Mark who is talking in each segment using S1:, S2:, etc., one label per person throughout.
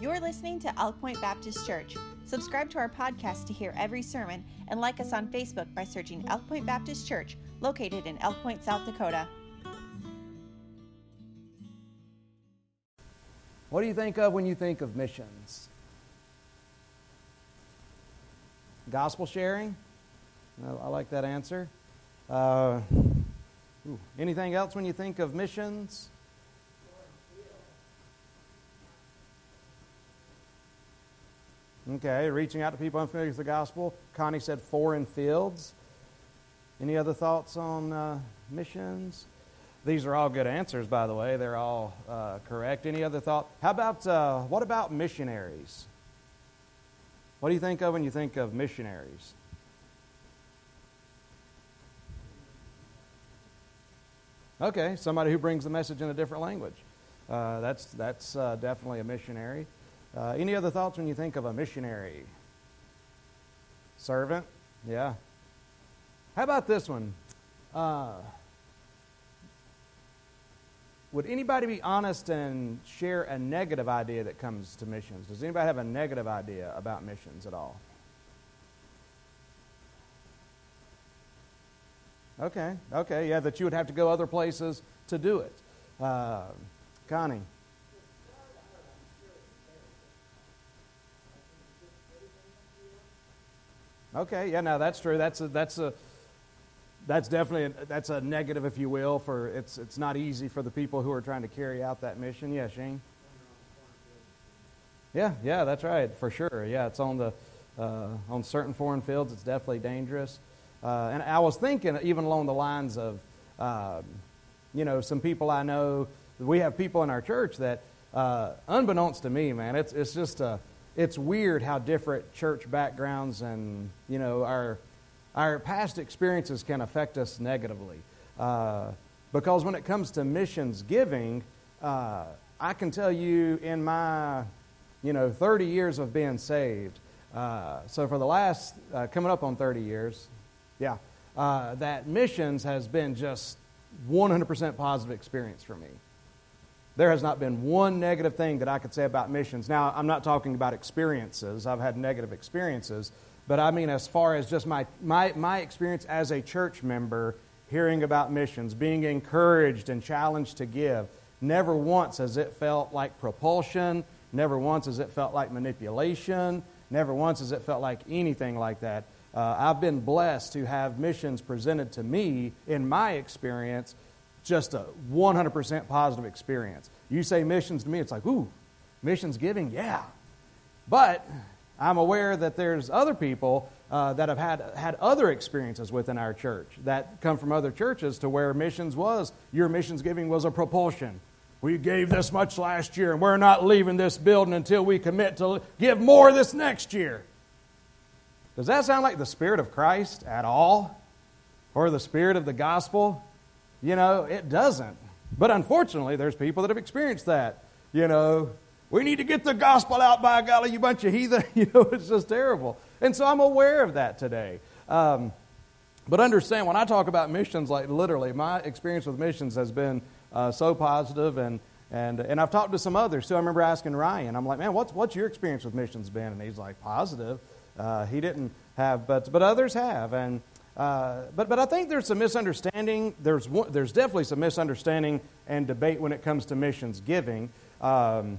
S1: You're listening to Elk Point Baptist Church. Subscribe to our podcast to hear every sermon and like us on Facebook by searching Elk Point Baptist Church, located in Elk Point, South Dakota.
S2: What do you think of when you think of missions? Gospel sharing? I like that answer. Uh, ooh, anything else when you think of missions? Okay, reaching out to people unfamiliar with the gospel. Connie said foreign fields. Any other thoughts on uh, missions? These are all good answers, by the way. They're all uh, correct. Any other thought? How about uh, what about missionaries? What do you think of when you think of missionaries? Okay, somebody who brings the message in a different language. Uh, that's that's uh, definitely a missionary. Uh, any other thoughts when you think of a missionary? Servant? Yeah. How about this one? Uh, would anybody be honest and share a negative idea that comes to missions? Does anybody have a negative idea about missions at all? Okay, okay, yeah, that you would have to go other places to do it. Uh, Connie. Okay, yeah, no, that's true. That's a, that's a, that's definitely a, that's a negative, if you will. For it's it's not easy for the people who are trying to carry out that mission. Yeah, Shane. Yeah, yeah, that's right, for sure. Yeah, it's on the uh, on certain foreign fields. It's definitely dangerous. Uh, and I was thinking, even along the lines of, uh, you know, some people I know. We have people in our church that, uh, unbeknownst to me, man, it's it's just a it's weird how different church backgrounds and you know our our past experiences can affect us negatively. Uh, because when it comes to missions giving, uh, I can tell you in my you know 30 years of being saved. Uh, so for the last uh, coming up on 30 years, yeah, uh, that missions has been just 100% positive experience for me. There has not been one negative thing that I could say about missions. Now, I'm not talking about experiences. I've had negative experiences. But I mean, as far as just my, my, my experience as a church member, hearing about missions, being encouraged and challenged to give, never once has it felt like propulsion, never once has it felt like manipulation, never once has it felt like anything like that. Uh, I've been blessed to have missions presented to me in my experience just a 100% positive experience. You say missions to me, it's like, ooh, missions giving, yeah. But I'm aware that there's other people uh, that have had, had other experiences within our church that come from other churches to where missions was, your missions giving was a propulsion. We gave this much last year, and we're not leaving this building until we commit to give more this next year. Does that sound like the Spirit of Christ at all? Or the Spirit of the gospel? You know, it doesn't. But unfortunately, there's people that have experienced that. You know, we need to get the gospel out by golly, you bunch of heathen. You know, it's just terrible. And so I'm aware of that today. Um, but understand, when I talk about missions, like literally, my experience with missions has been uh, so positive, and, and, and I've talked to some others too. I remember asking Ryan, I'm like, man, what's, what's your experience with missions been? And he's like, positive. Uh, he didn't have, but, but others have. And, uh, but, but I think there's some misunderstanding. There's, one, there's definitely some misunderstanding and debate when it comes to missions giving. Um,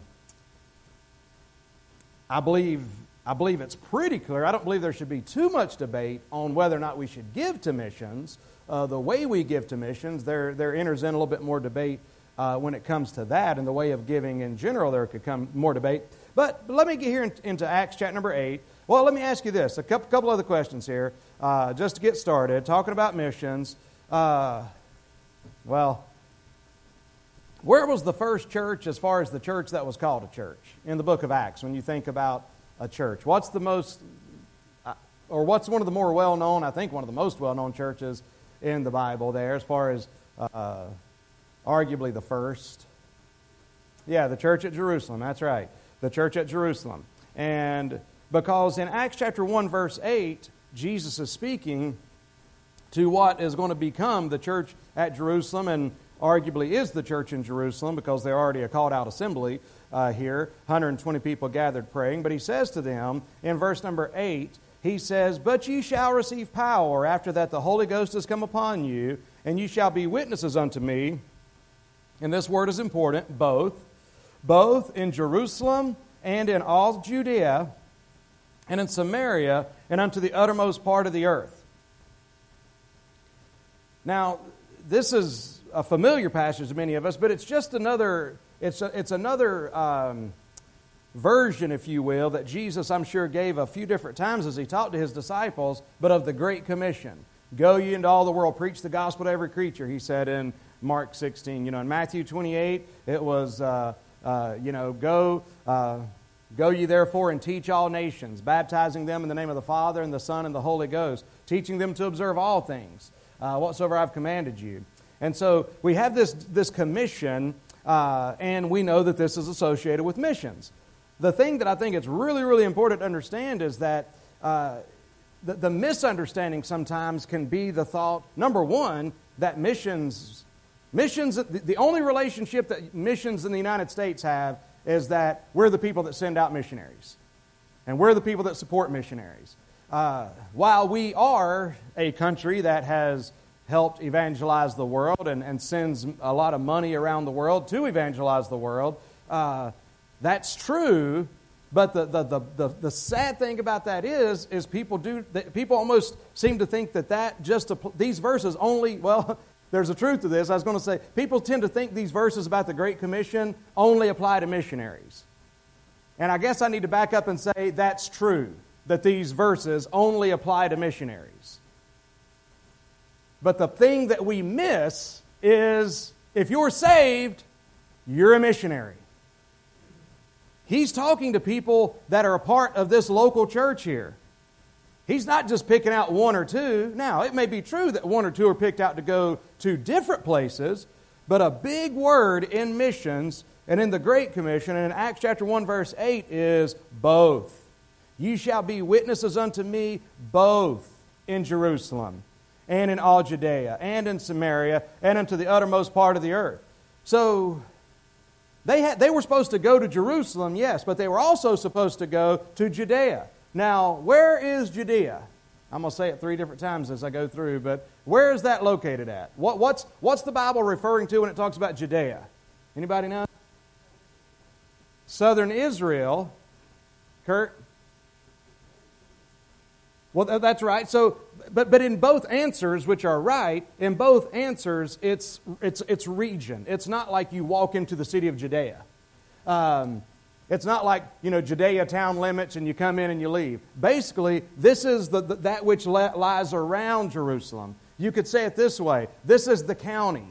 S2: I believe, I believe it's pretty clear. I don't believe there should be too much debate on whether or not we should give to missions. Uh, the way we give to missions, there, there enters in a little bit more debate uh, when it comes to that. In the way of giving in general, there could come more debate. But, let me get here in, into Acts chapter number 8. Well, let me ask you this a couple, couple other questions here, uh, just to get started, talking about missions. Uh, well, where was the first church as far as the church that was called a church in the book of Acts when you think about a church? What's the most, uh, or what's one of the more well known, I think one of the most well known churches in the Bible there as far as uh, arguably the first? Yeah, the church at Jerusalem, that's right. The church at Jerusalem. And because in Acts chapter 1, verse 8, Jesus is speaking to what is going to become the church at Jerusalem and arguably is the church in Jerusalem because they're already a called out assembly uh, here, 120 people gathered praying. But he says to them in verse number 8, he says, But ye shall receive power after that the Holy Ghost has come upon you, and ye shall be witnesses unto me. And this word is important, both, both in Jerusalem and in all Judea and in Samaria and unto the uttermost part of the earth. Now, this is a familiar passage to many of us, but it's just another, it's, a, it's another um, version, if you will, that Jesus, I'm sure, gave a few different times as he taught to his disciples, but of the Great Commission. Go ye into all the world, preach the gospel to every creature, he said in Mark 16. You know, in Matthew 28, it was, uh, uh, you know, go. Uh, Go ye therefore and teach all nations, baptizing them in the name of the Father and the Son and the Holy Ghost, teaching them to observe all things, uh, whatsoever I've commanded you. And so we have this, this commission, uh, and we know that this is associated with missions. The thing that I think it's really, really important to understand is that uh, the, the misunderstanding sometimes can be the thought, number one, that missions, missions, the, the only relationship that missions in the United States have is that we're the people that send out missionaries, and we're the people that support missionaries. Uh, while we are a country that has helped evangelize the world and, and sends a lot of money around the world to evangelize the world, uh, that's true. But the, the, the, the, the sad thing about that is, is people do people almost seem to think that that just these verses only well there's a truth to this. I was going to say, people tend to think these verses about the Great Commission only apply to missionaries. And I guess I need to back up and say that's true, that these verses only apply to missionaries. But the thing that we miss is if you're saved, you're a missionary. He's talking to people that are a part of this local church here. He's not just picking out one or two. Now, it may be true that one or two are picked out to go to different places, but a big word in missions and in the Great Commission and in Acts chapter 1, verse 8 is both. You shall be witnesses unto me both in Jerusalem and in all Judea and in Samaria and unto the uttermost part of the earth. So they, had, they were supposed to go to Jerusalem, yes, but they were also supposed to go to Judea. Now, where is Judea? I'm going to say it three different times as I go through, but where is that located at? What, what's, what's the Bible referring to when it talks about Judea? Anybody know? Southern Israel. Kurt? Well, that's right. So, but, but in both answers, which are right, in both answers, it's, it's, it's region. It's not like you walk into the city of Judea. Um, it's not like, you know, Judea town limits and you come in and you leave. Basically, this is the, the, that which lies around Jerusalem. You could say it this way this is the county,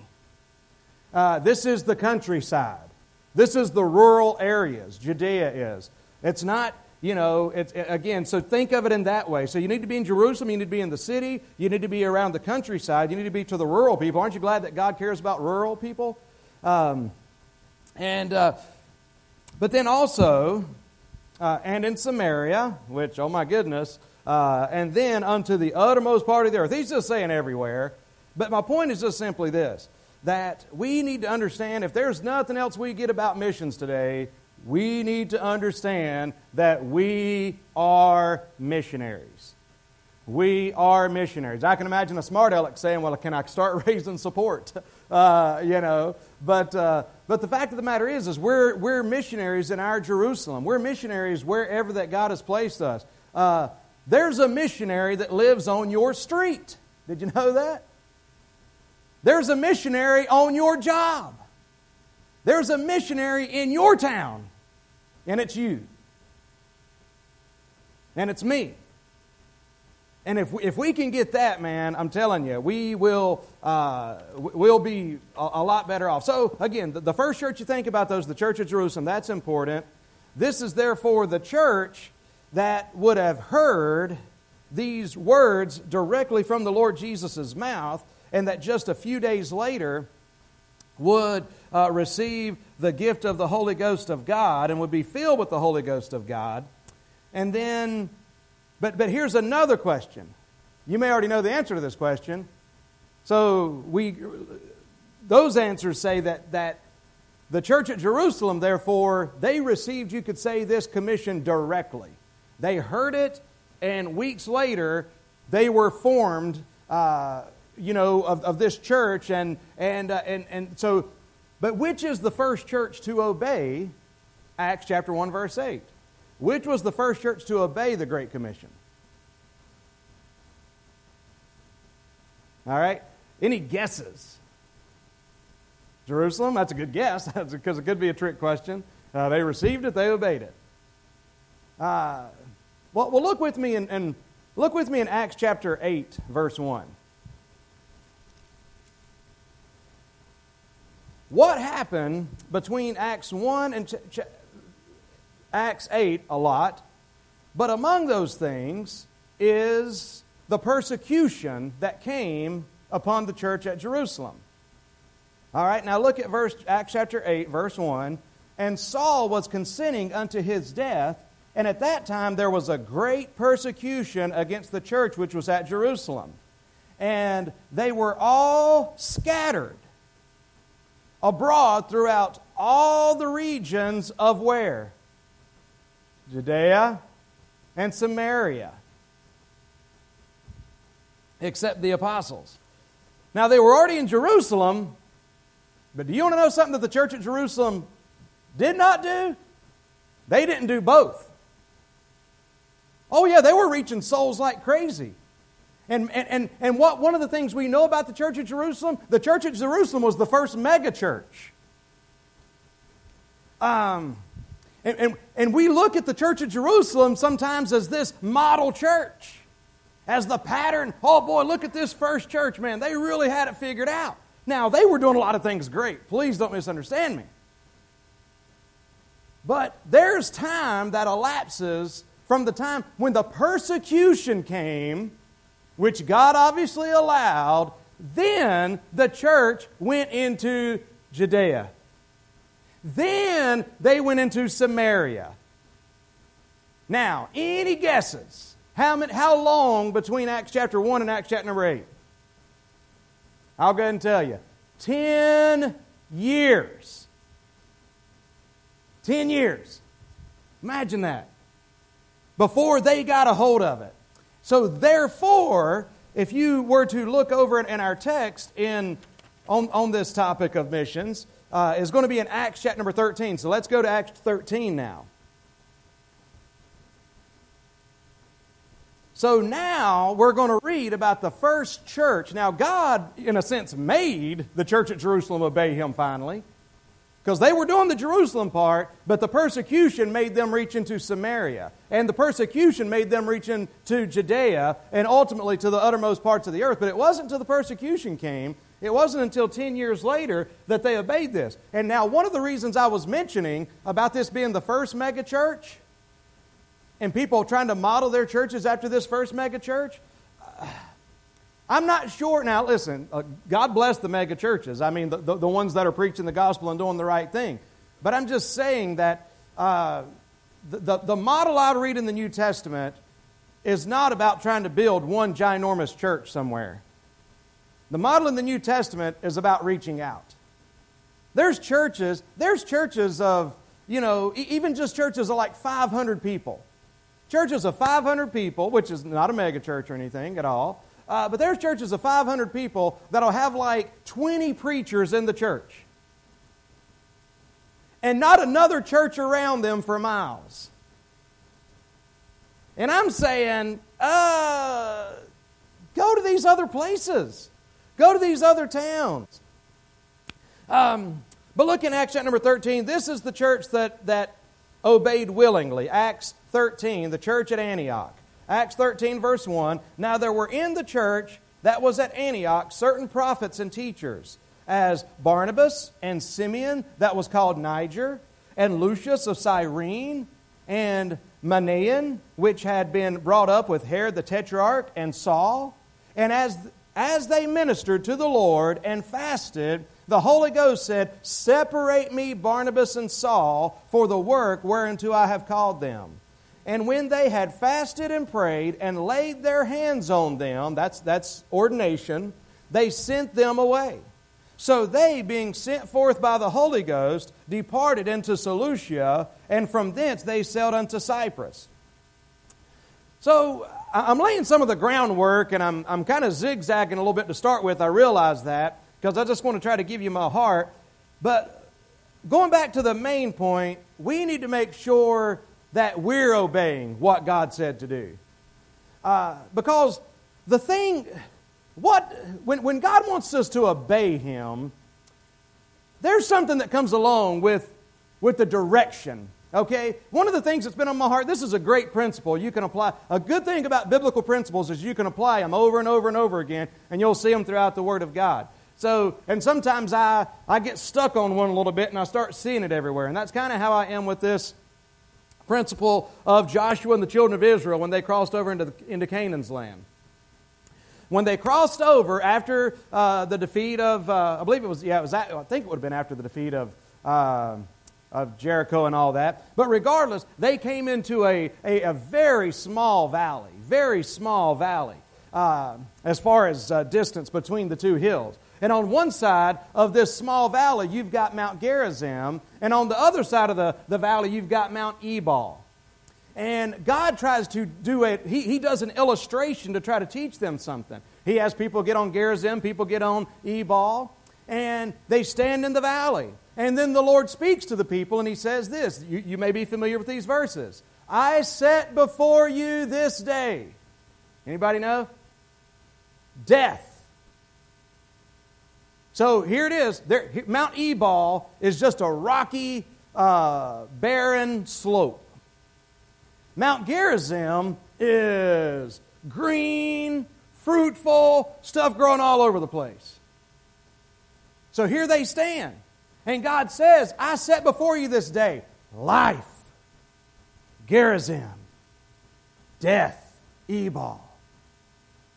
S2: uh, this is the countryside, this is the rural areas. Judea is. It's not, you know, it's, again, so think of it in that way. So you need to be in Jerusalem, you need to be in the city, you need to be around the countryside, you need to be to the rural people. Aren't you glad that God cares about rural people? Um, and. Uh, but then also, uh, and in Samaria, which, oh my goodness, uh, and then unto the uttermost part of the earth. He's just saying everywhere. But my point is just simply this that we need to understand if there's nothing else we get about missions today, we need to understand that we are missionaries. We are missionaries. I can imagine a smart aleck saying, Well, can I start raising support? Uh, you know, but, uh, but the fact of the matter is, is we're, we're missionaries in our Jerusalem. We're missionaries wherever that God has placed us. Uh, there's a missionary that lives on your street. Did you know that? There's a missionary on your job. There's a missionary in your town, and it's you. And it's me. And if we, if we can get that, man, I'm telling you, we will uh, we'll be a, a, lot better off. So again, the, the first church you think about, those the Church of Jerusalem. That's important. This is therefore the church that would have heard these words directly from the Lord Jesus' mouth, and that just a few days later would uh, receive the gift of the Holy Ghost of God and would be filled with the Holy Ghost of God, and then but, but here's another question. You may already know the answer to this question. So we, those answers say that, that the church at Jerusalem, therefore, they received, you could say, this commission directly. They heard it, and weeks later, they were formed, uh, you know, of, of this church. And, and, uh, and, and so, but which is the first church to obey Acts chapter 1, verse 8? Which was the first church to obey the Great Commission? All right? Any guesses? Jerusalem? That's a good guess because it could be a trick question. Uh, they received it, they obeyed it. Uh, well, well, look with me in, in, look with me in Acts chapter 8, verse 1. What happened between Acts 1 and ch- ch- Acts 8 a lot, but among those things is the persecution that came upon the church at Jerusalem. All right, now look at verse Acts chapter 8, verse 1. And Saul was consenting unto his death, and at that time there was a great persecution against the church which was at Jerusalem. And they were all scattered abroad throughout all the regions of where? Judea and Samaria, except the apostles. Now, they were already in Jerusalem, but do you want to know something that the church at Jerusalem did not do? They didn't do both. Oh, yeah, they were reaching souls like crazy. And, and, and, and what, one of the things we know about the church at Jerusalem, the church at Jerusalem was the first mega church. Um, and, and, and we look at the church of Jerusalem sometimes as this model church, as the pattern. Oh boy, look at this first church, man. They really had it figured out. Now, they were doing a lot of things great. Please don't misunderstand me. But there's time that elapses from the time when the persecution came, which God obviously allowed, then the church went into Judea. Then they went into Samaria. Now, any guesses? How, many, how long between Acts chapter 1 and Acts chapter number 8? I'll go ahead and tell you 10 years. 10 years. Imagine that. Before they got a hold of it. So, therefore, if you were to look over it in our text in, on, on this topic of missions, uh, is going to be in Acts chapter number 13. So let's go to Acts 13 now. So now we're going to read about the first church. Now, God, in a sense, made the church at Jerusalem obey him finally. Because they were doing the Jerusalem part, but the persecution made them reach into Samaria. And the persecution made them reach into Judea and ultimately to the uttermost parts of the earth. But it wasn't until the persecution came it wasn't until 10 years later that they obeyed this. And now, one of the reasons I was mentioning about this being the first mega church and people trying to model their churches after this first mega church, uh, I'm not sure. Now, listen, uh, God bless the mega churches. I mean, the, the, the, ones that are preaching the gospel and doing the right thing. But I'm just saying that uh, the, the, the model I read in the New Testament is not about trying to build one ginormous church somewhere. The model in the New Testament is about reaching out. There's churches, there's churches of, you know, even just churches of like 500 people. Churches of 500 people, which is not a mega church or anything at all, uh, but there's churches of 500 people that'll have like 20 preachers in the church. And not another church around them for miles. And I'm saying, uh, go to these other places. Go to these other towns. Um, but look in Acts chapter number 13. This is the church that, that obeyed willingly. Acts 13, the church at Antioch. Acts 13, verse 1. Now there were in the church that was at Antioch certain prophets and teachers, as Barnabas and Simeon, that was called Niger, and Lucius of Cyrene, and Manaen, which had been brought up with Herod the Tetrarch, and Saul. And as as they ministered to the Lord and fasted, the Holy Ghost said, Separate me, Barnabas and Saul, for the work whereunto I have called them. And when they had fasted and prayed and laid their hands on them, that's, that's ordination, they sent them away. So they, being sent forth by the Holy Ghost, departed into Seleucia, and from thence they sailed unto Cyprus. So I'm laying some of the groundwork, and I'm, I'm kind of zigzagging a little bit to start with. I realize that because I just want to try to give you my heart. But going back to the main point, we need to make sure that we're obeying what God said to do. Uh, because the thing what, when, when God wants us to obey Him, there's something that comes along with, with the direction. Okay? One of the things that's been on my heart, this is a great principle you can apply. A good thing about biblical principles is you can apply them over and over and over again, and you'll see them throughout the Word of God. So, and sometimes I, I get stuck on one a little bit and I start seeing it everywhere. And that's kind of how I am with this principle of Joshua and the children of Israel when they crossed over into, the, into Canaan's land. When they crossed over after uh, the defeat of, uh, I believe it was, yeah, it was, I think it would have been after the defeat of, uh, of Jericho and all that. But regardless, they came into a, a, a very small valley, very small valley, uh, as far as uh, distance between the two hills. And on one side of this small valley, you've got Mount Gerizim, and on the other side of the, the valley, you've got Mount Ebal. And God tries to do it, he, he does an illustration to try to teach them something. He has people get on Gerizim, people get on Ebal, and they stand in the valley. And then the Lord speaks to the people and he says this. You, you may be familiar with these verses. I set before you this day. Anybody know? Death. So here it is. There, Mount Ebal is just a rocky, uh, barren slope. Mount Gerizim is green, fruitful, stuff growing all over the place. So here they stand. And God says, I set before you this day life, Gerizim, death, Ebal,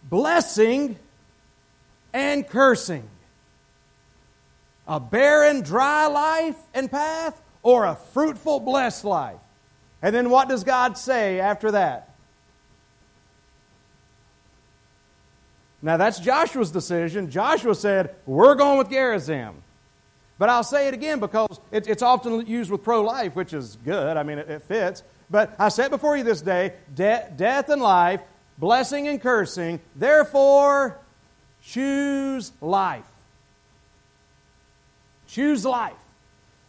S2: blessing, and cursing. A barren, dry life and path, or a fruitful, blessed life. And then what does God say after that? Now that's Joshua's decision. Joshua said, We're going with Gerizim. But I'll say it again because it, it's often used with pro life, which is good. I mean, it, it fits. But I set before you this day de- death and life, blessing and cursing. Therefore, choose life. Choose life.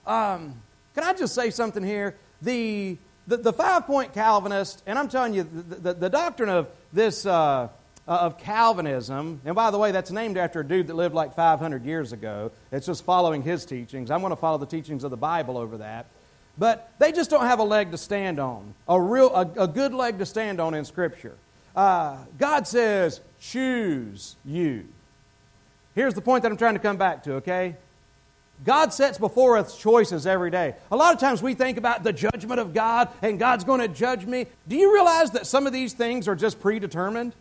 S2: Um, can I just say something here? The the, the five point Calvinist, and I'm telling you, the, the, the doctrine of this, uh, uh, of Calvinism, and by the way, that's named after a dude that lived like 500 years ago. It's just following his teachings. I'm going to follow the teachings of the Bible over that. But they just don't have a leg to stand on, a, real, a, a good leg to stand on in Scripture. Uh, God says, choose you. Here's the point that I'm trying to come back to, okay? God sets before us choices every day. A lot of times we think about the judgment of God and God's going to judge me. Do you realize that some of these things are just predetermined?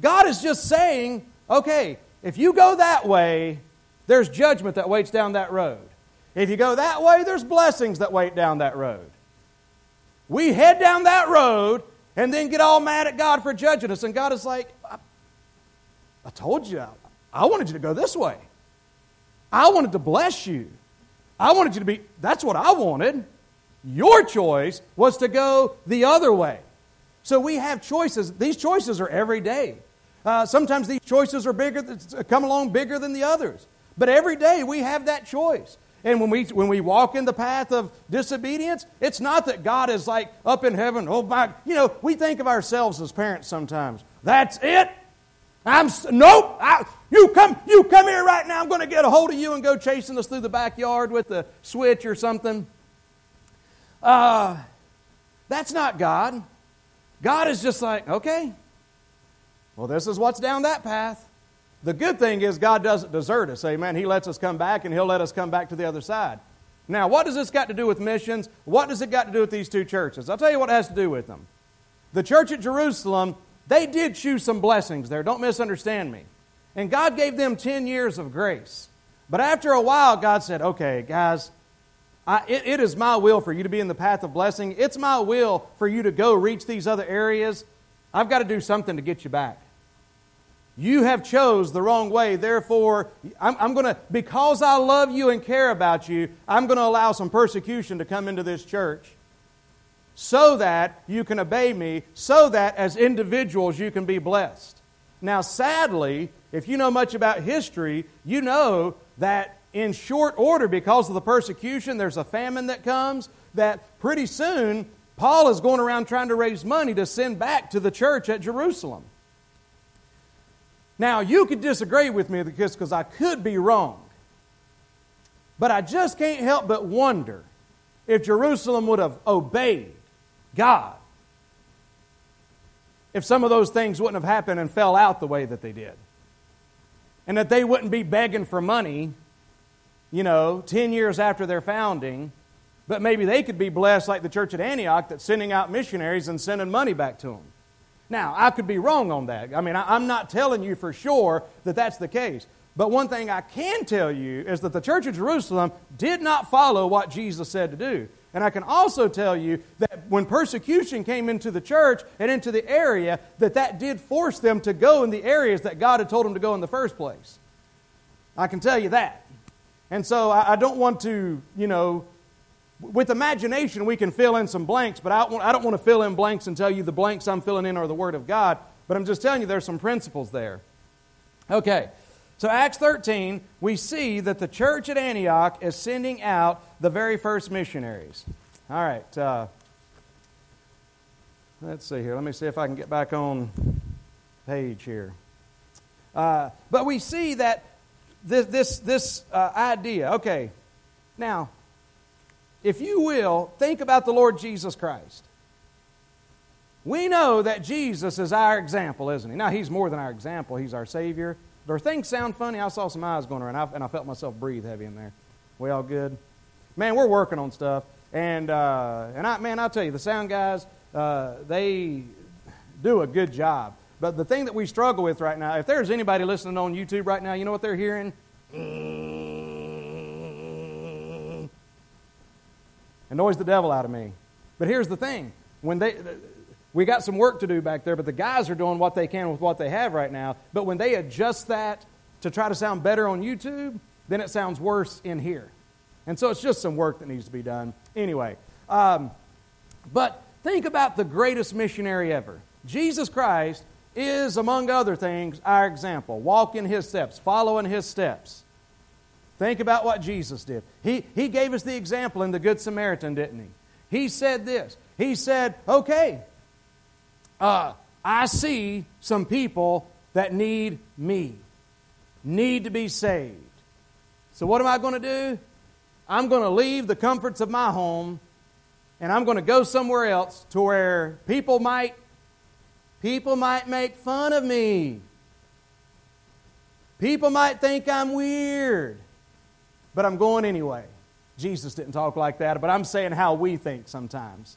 S2: God is just saying, okay, if you go that way, there's judgment that waits down that road. If you go that way, there's blessings that wait down that road. We head down that road and then get all mad at God for judging us. And God is like, I, I told you, I wanted you to go this way. I wanted to bless you. I wanted you to be, that's what I wanted. Your choice was to go the other way. So we have choices. These choices are every day. Uh, sometimes these choices are bigger, come along bigger than the others. But every day we have that choice. And when we, when we walk in the path of disobedience, it's not that God is like up in heaven, oh my, you know, we think of ourselves as parents sometimes. That's it. I'm nope. I, you come, you come here right now. I'm going to get a hold of you and go chasing us through the backyard with the switch or something. Uh, that's not God. God is just like, okay, well, this is what's down that path. The good thing is God doesn't desert us. Amen. He lets us come back and He'll let us come back to the other side. Now, what does this got to do with missions? What does it got to do with these two churches? I'll tell you what it has to do with them. The church at Jerusalem they did choose some blessings there. Don't misunderstand me. And God gave them 10 years of grace. But after a while, God said, okay, guys, I, it, it is my will for you to be in the path of blessing. It's my will for you to go reach these other areas. I've got to do something to get you back. You have chose the wrong way. Therefore, I'm, I'm going to, because I love you and care about you, I'm going to allow some persecution to come into this church so that you can obey me, so that as individuals you can be blessed. Now, sadly, if you know much about history, you know that in short order, because of the persecution, there's a famine that comes, that pretty soon Paul is going around trying to raise money to send back to the church at Jerusalem. Now, you could disagree with me because I could be wrong. But I just can't help but wonder if Jerusalem would have obeyed God if some of those things wouldn't have happened and fell out the way that they did. And that they wouldn't be begging for money, you know, 10 years after their founding, but maybe they could be blessed like the church at Antioch that's sending out missionaries and sending money back to them. Now, I could be wrong on that. I mean, I'm not telling you for sure that that's the case. But one thing I can tell you is that the church of Jerusalem did not follow what Jesus said to do. And I can also tell you that when persecution came into the church and into the area, that that did force them to go in the areas that God had told them to go in the first place. I can tell you that. And so I, don't want to, you know, with imagination we can fill in some blanks, but I, I don't want to fill in blanks and tell you the blanks I'm filling in are the Word of God. But I'm just telling you there's some principles there. Okay, so, Acts 13, we see that the church at Antioch is sending out the very first missionaries. All right. Uh, let's see here. Let me see if I can get back on page here. Uh, but we see that this, this, this uh, idea, okay, now, if you will, think about the Lord Jesus Christ. We know that Jesus is our example, isn't he? Now, he's more than our example, he's our Savior. Do things sound funny? I saw some eyes going around, and I, felt myself breathe heavy in there. We all good? Man, we're working on stuff, and uh, and I man, I'll tell you, the sound guys, uh, they do a good job. But the thing that we struggle with right now, if there's anybody listening on YouTube right now, you know what they're hearing? Annoys the devil out of me. But here's the thing: when they we got some work to do back there, but the guys are doing what they can with what they have right now. But when they adjust that to try to sound better on YouTube, then it sounds worse in here. And so it's just some work that needs to be done. Anyway, um, but think about the greatest missionary ever. Jesus Christ is, among other things, our example. Walk in his steps, follow in his steps. Think about what Jesus did. He, he gave us the example in the Good Samaritan, didn't he? He said this. He said, okay, uh, I see some people that need me, need to be saved. So, what am I going to do? I'm going to leave the comforts of my home and I'm going to go somewhere else to where people might people might make fun of me. People might think I'm weird. But I'm going anyway. Jesus didn't talk like that, but I'm saying how we think sometimes.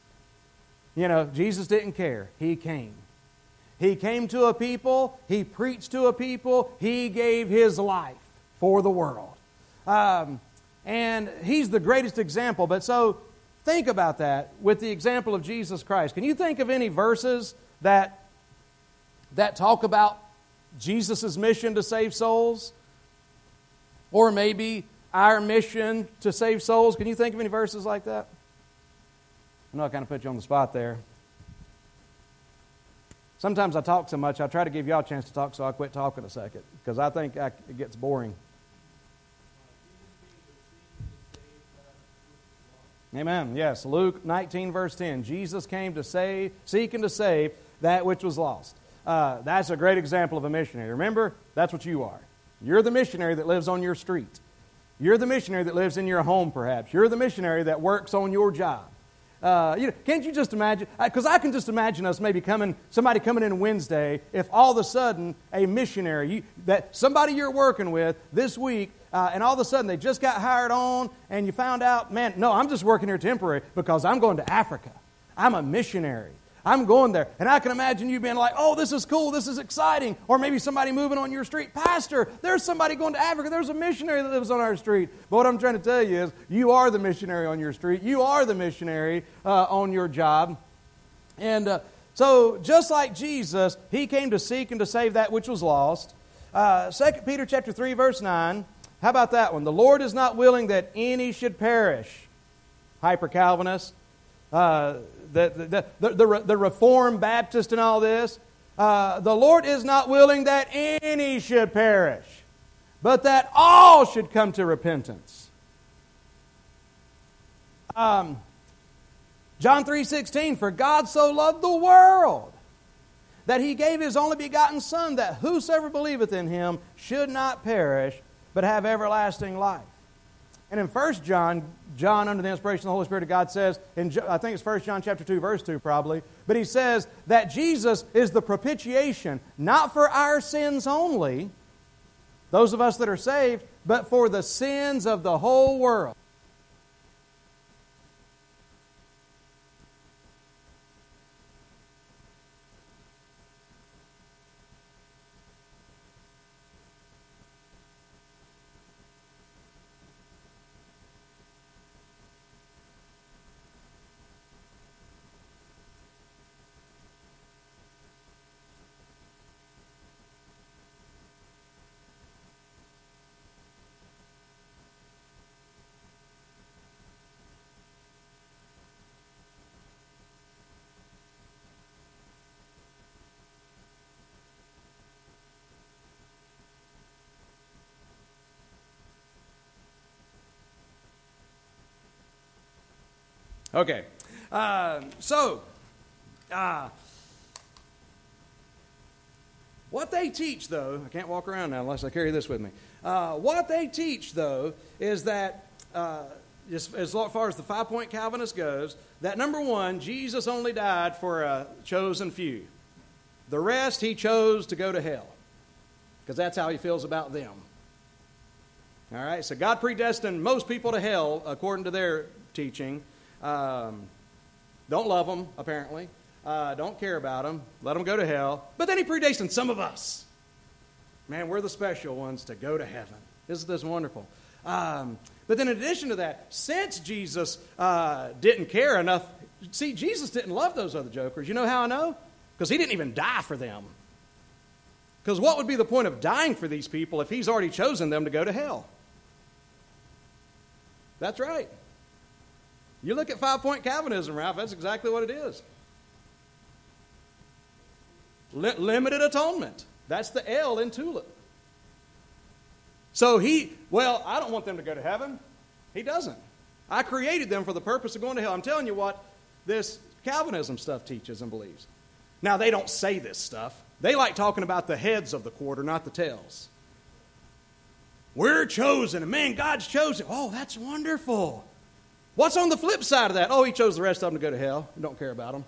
S2: You know, Jesus didn't care. He came. He came to a people, he preached to a people, he gave his life for the world. Um, and he's the greatest example. But so think about that with the example of Jesus Christ. Can you think of any verses that, that talk about Jesus' mission to save souls? Or maybe our mission to save souls? Can you think of any verses like that? I know I kind of put you on the spot there. Sometimes I talk so much, I try to give y'all a chance to talk, so I quit talking a second because I think I, it gets boring. Amen. Yes, Luke 19, verse 10. Jesus came to save, seek and to save that which was lost. Uh, that's a great example of a missionary. Remember, that's what you are. You're the missionary that lives on your street. You're the missionary that lives in your home, perhaps. You're the missionary that works on your job. Uh, you know, can't you just imagine? Because I can just imagine us maybe coming, somebody coming in Wednesday, if all of a sudden a missionary, you, that somebody you're working with this week, uh, and all of a sudden they just got hired on, and you found out, man, no, I'm just working here temporary because I'm going to Africa. I'm a missionary. I'm going there. And I can imagine you being like, oh, this is cool, this is exciting. Or maybe somebody moving on your street. Pastor, there's somebody going to Africa. There's a missionary that lives on our street. But what I'm trying to tell you is, you are the missionary on your street. You are the missionary uh, on your job. And uh, So, just like Jesus, he came to seek and to save that which was lost. Uh, 2 Peter chapter 3, verse 9. How about that one? The Lord is not willing that any should perish. Hyper Calvinist. Uh, the, the, the, the, Reformed Baptist and all this. Uh, the Lord is not willing that any should perish, but that all should come to repentance. Um, John 3:16 For God so loved the world that he gave his only begotten son that whosoever believeth in him should not perish but have everlasting life. And in 1 John, John, under the inspiration of the Holy Spirit of God, says, in, I think it's 1 John chapter 2, verse 2 probably, but he says that Jesus is the propitiation, not for our sins only, those of us that are saved, but for the sins of the whole world. Okay. Uh, so, uh, what they teach, though, I can't walk around now unless I carry this with me. Uh, what they teach, though, is that, uh, as, as far as the five point Calvinist goes, that number one, Jesus only died for a chosen few. The rest, he chose to go to hell because that's how he feels about them. All right, so God predestined most people to hell according to their teaching. Um, don't love them, apparently. Uh, don't care about them. Let them go to hell. But then he predestined some of us. Man, we're the special ones to go to heaven. Isn't this wonderful? Um, but then, in addition to that, since Jesus uh, didn't care enough, see, Jesus didn't love those other jokers. You know how I know? Because he didn't even die for them. Because what would be the point of dying for these people if he's already chosen them to go to hell? That's right. You look at five point Calvinism, Ralph, that's exactly what it is. limited atonement. That's the L in TULIP. So he, well, I don't want them to go to heaven. He doesn't. I created them for the purpose of going to hell. I'm telling you what this Calvinism stuff teaches and believes. Now, they don't say this stuff. They like talking about the heads of the quarter, not the tails. We're chosen, and man, God's chosen. Oh, that's wonderful. What's on the flip side of that? Oh, he chose the rest of them to go to hell. We don't care about them.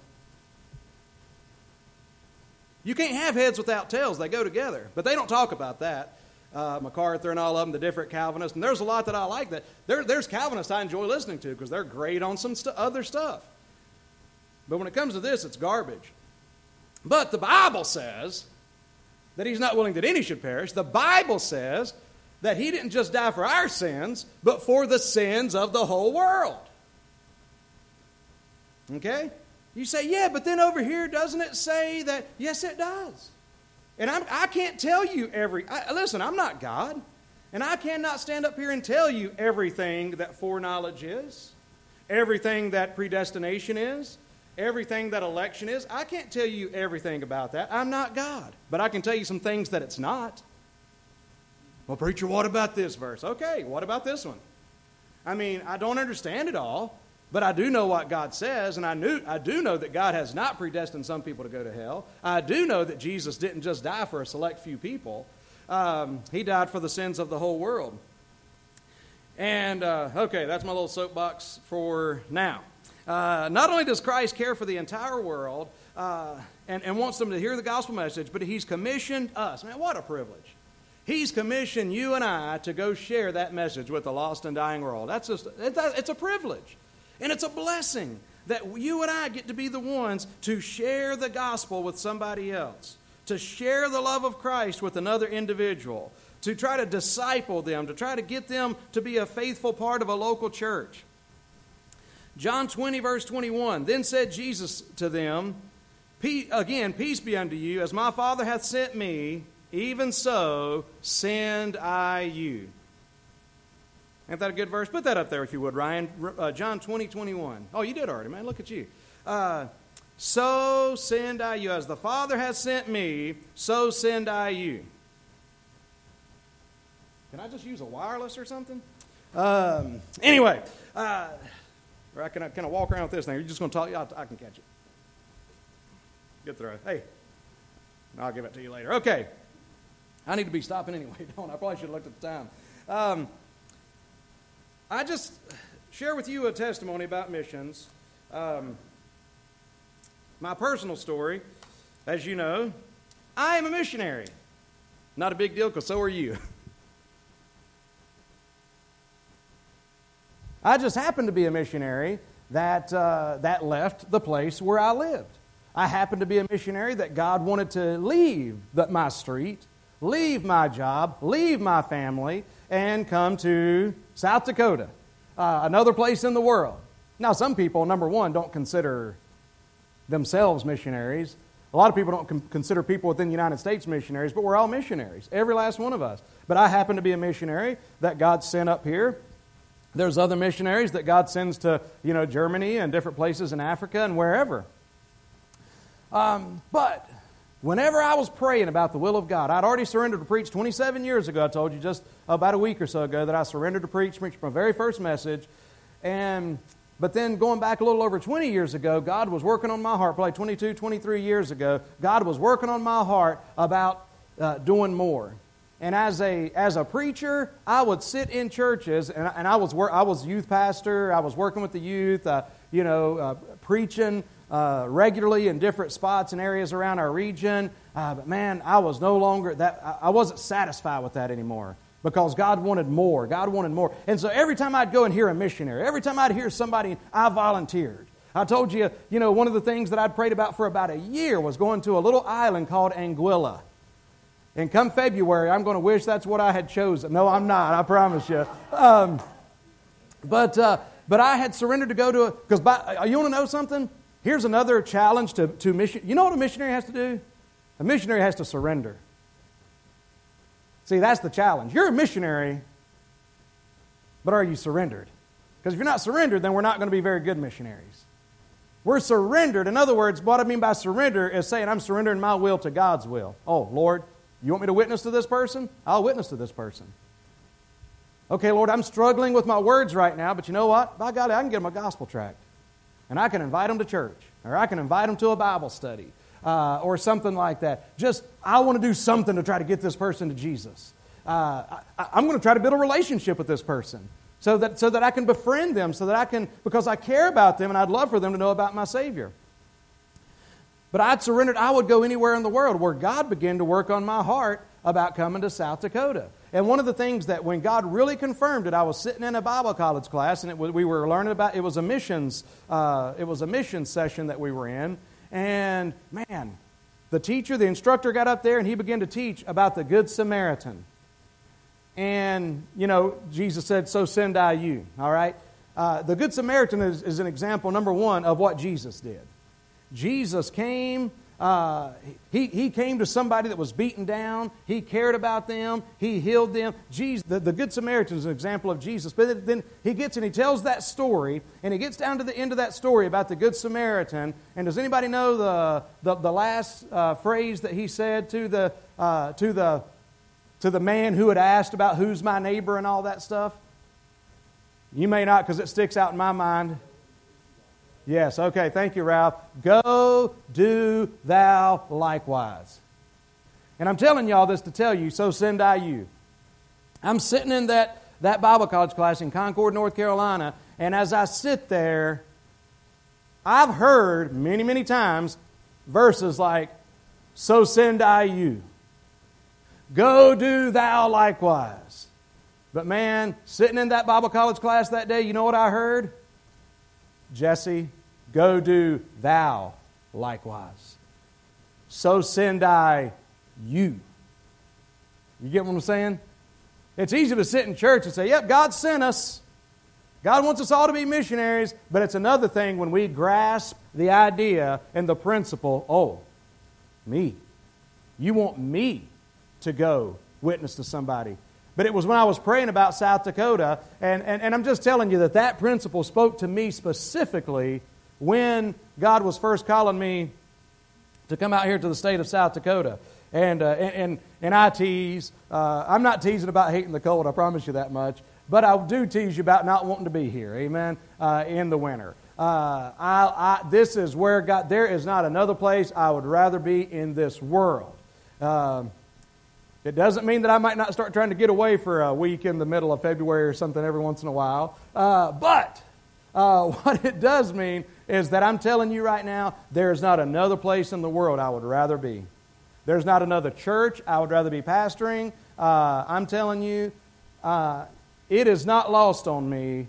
S2: You can't have heads without tails. They go together. But they don't talk about that. Uh, MacArthur and all of them, the different Calvinists. And there's a lot that I like that. There, there's Calvinists I enjoy listening to because they're great on some st- other stuff. But when it comes to this, it's garbage. But the Bible says that he's not willing that any should perish. The Bible says that he didn't just die for our sins, but for the sins of the whole world. Okay? You say, yeah, but then over here, doesn't it say that? Yes, it does. And I'm, I can not tell you every. I, listen, I'm not God. And I cannot stand up here and tell you everything that foreknowledge is, everything that predestination is, everything that election is. I can't tell you everything about that. I'm not God. But I can tell you some things that it's not. Well, preacher, what about this verse? Okay, what about this one? I mean, I don't understand it all, but I do know what God says, and I, knew, I do know that God has not predestined some people to go to hell. I do know that Jesus didn't just die for a select few people, um, He died for the sins of the whole world. And, uh, okay, that's my little soapbox for now. Uh, not only does Christ care for the entire world uh, and, and wants them to hear the gospel message, but He's commissioned us. Man, what a privilege. He's commissioned you and I to go share that message with the lost and dying world. That's just, it's a privilege. And it's a blessing that you and I get to be the ones to share the gospel with somebody else, to share the love of Christ with another individual, to try to disciple them, to try to get them to be a faithful part of a local church. John 20, verse 21 Then said Jesus to them, again, peace be unto you. As my Father hath sent me, even so send I you. Ain't that a good verse? Put that up there if you would, Ryan. Uh, John 20, 21. Oh, you did already, man. Look at you. Uh, so send I you. As the Father has sent me, so send I you. Can I just use a wireless or something? Um, anyway, uh, or I can, can I walk around with this thing? You're just going to talk? I, I can catch it. Good throw. Hey, I'll give it to you later. Okay. I need to be stopping anyway, don't I? probably should have looked at the time. Um, I just share with you a testimony about missions. Um, my personal story, as you know, I am a missionary. Not a big deal because so are you. I just happened to be a missionary that, uh, that left the place where I lived. I happened to be a missionary that God wanted to leave the, my street, leave my job, leave my family, and come to South Dakota, uh, another place in the world. Now, some people, number one, don't consider themselves missionaries. A lot of people don't com- consider people within the United States missionaries, but we're all missionaries, every last one of us. But I happen to be a missionary that God sent up here there's other missionaries that God sends to, you know, Germany and different places in Africa and wherever. Um, but whenever I was praying about the will of God, I'd already surrendered to preach 27 years ago. I told you just about a week or so ago that I surrendered to preach, preached my very first message. And but then going back a little over 20 years ago, God was working on my heart, probably 22, 23 years ago, God was working on my heart about uh, doing more. And as a, as a preacher, I would sit in churches, and, and I, was, I was youth pastor, I was working with the youth, uh, you know, uh, preaching uh, regularly in different spots and areas around our region. Uh, but man, I was no longer, that, I wasn't satisfied with that anymore because God wanted more. God wanted more. And so every time I'd go and hear a missionary, every time I'd hear somebody, I volunteered. I told you, you know, one of the things that I'd prayed about for about a year was going to a little island called Anguilla. And come February, I'm going to wish that's what I had chosen. No, I'm not, I promise you. Um, but, uh, but I had surrendered to go to a, because uh, you want to know something? Here's another challenge to, to mission. You know what a missionary has to do? A missionary has to surrender. See, that's the challenge. You're a missionary, but are you surrendered? Because if you're not surrendered, then we're not going to be very good missionaries. We're surrendered. In other words, what I mean by surrender is saying, I'm surrendering my will to God's will. Oh, Lord, you want me to witness to this person? I'll witness to this person. Okay, Lord, I'm struggling with my words right now, but you know what? By golly, I can get them a gospel tract. And I can invite them to church, or I can invite them to a Bible study, uh, or something like that. Just, I want to do something to try to get this person to Jesus. Uh, I, I'm going to try to build a relationship with this person so that, so that I can befriend them, so that I can, because I care about them and I'd love for them to know about my Savior. But I'd surrendered, I would go anywhere in the world where God began to work on my heart about coming to South Dakota. And one of the things that when God really confirmed it, I was sitting in a Bible college class, and was, we were learning about it was a missions uh, it was a mission session that we were in, and man, the teacher, the instructor got up there and he began to teach about the Good Samaritan. And you know, Jesus said, "So send I you." All right. Uh, the Good Samaritan is, is an example, number one, of what Jesus did. Jesus came. Uh, he, he came to somebody that was beaten down. He cared about them. He healed them. Jesus, the, the Good Samaritan is an example of Jesus. But then he gets and he tells that story, and he gets down to the end of that story about the Good Samaritan. And does anybody know the, the, the last uh, phrase that he said to the, uh, to, the, to the man who had asked about who's my neighbor and all that stuff? You may not because it sticks out in my mind. Yes, okay, thank you, Ralph. Go do thou likewise. And I'm telling y'all this to tell you, so send I you. I'm sitting in that, that Bible college class in Concord, North Carolina, and as I sit there, I've heard many, many times verses like, So send I you. Go do thou likewise. But man, sitting in that Bible college class that day, you know what I heard? Jesse, go do thou likewise. So send I you. You get what I'm saying? It's easy to sit in church and say, Yep, God sent us. God wants us all to be missionaries, but it's another thing when we grasp the idea and the principle oh, me. You want me to go witness to somebody. But it was when I was praying about South Dakota, and, and, and I'm just telling you that that principle spoke to me specifically when God was first calling me to come out here to the state of South Dakota. And, uh, and, and I tease. Uh, I'm not teasing about hating the cold, I promise you that much. But I do tease you about not wanting to be here, amen, uh, in the winter. Uh, I, I, this is where God, there is not another place I would rather be in this world. Um, it doesn't mean that I might not start trying to get away for a week in the middle of February or something every once in a while. Uh, but uh, what it does mean is that I'm telling you right now, there is not another place in the world I would rather be. There's not another church I would rather be pastoring. Uh, I'm telling you, uh, it is not lost on me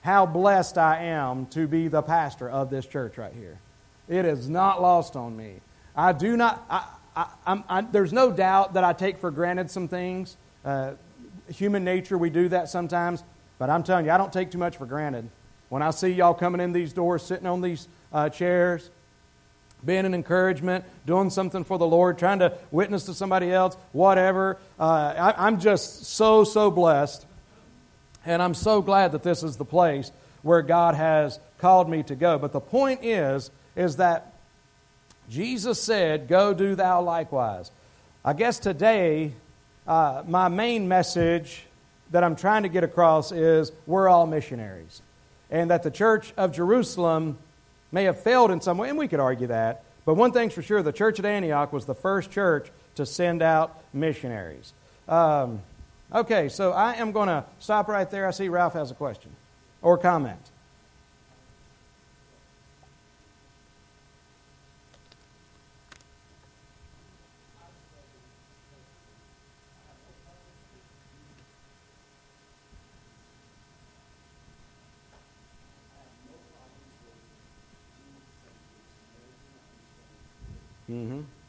S2: how blessed I am to be the pastor of this church right here. It is not lost on me. I do not, I, I, I, there's no doubt that I take for granted some things. Uh, human nature, we do that sometimes. But I'm telling you, I don't take too much for granted. When I see y'all coming in these doors, sitting on these uh, chairs, being an encouragement, doing something for the Lord, trying to witness to somebody else, whatever, uh, I, I'm just so, so blessed and I'm so glad that this is the place where God has called me to go. But the point is, is that Jesus said, Go do thou likewise. I guess today, uh, my main message that I'm trying to get across is we're all missionaries. And that the church of Jerusalem may have failed in some way, and we could argue that. But one thing's for sure the church at Antioch was the first church to send out missionaries. Um, Okay, so I am going to stop right there. I see Ralph has a question or comment. Mm-hmm.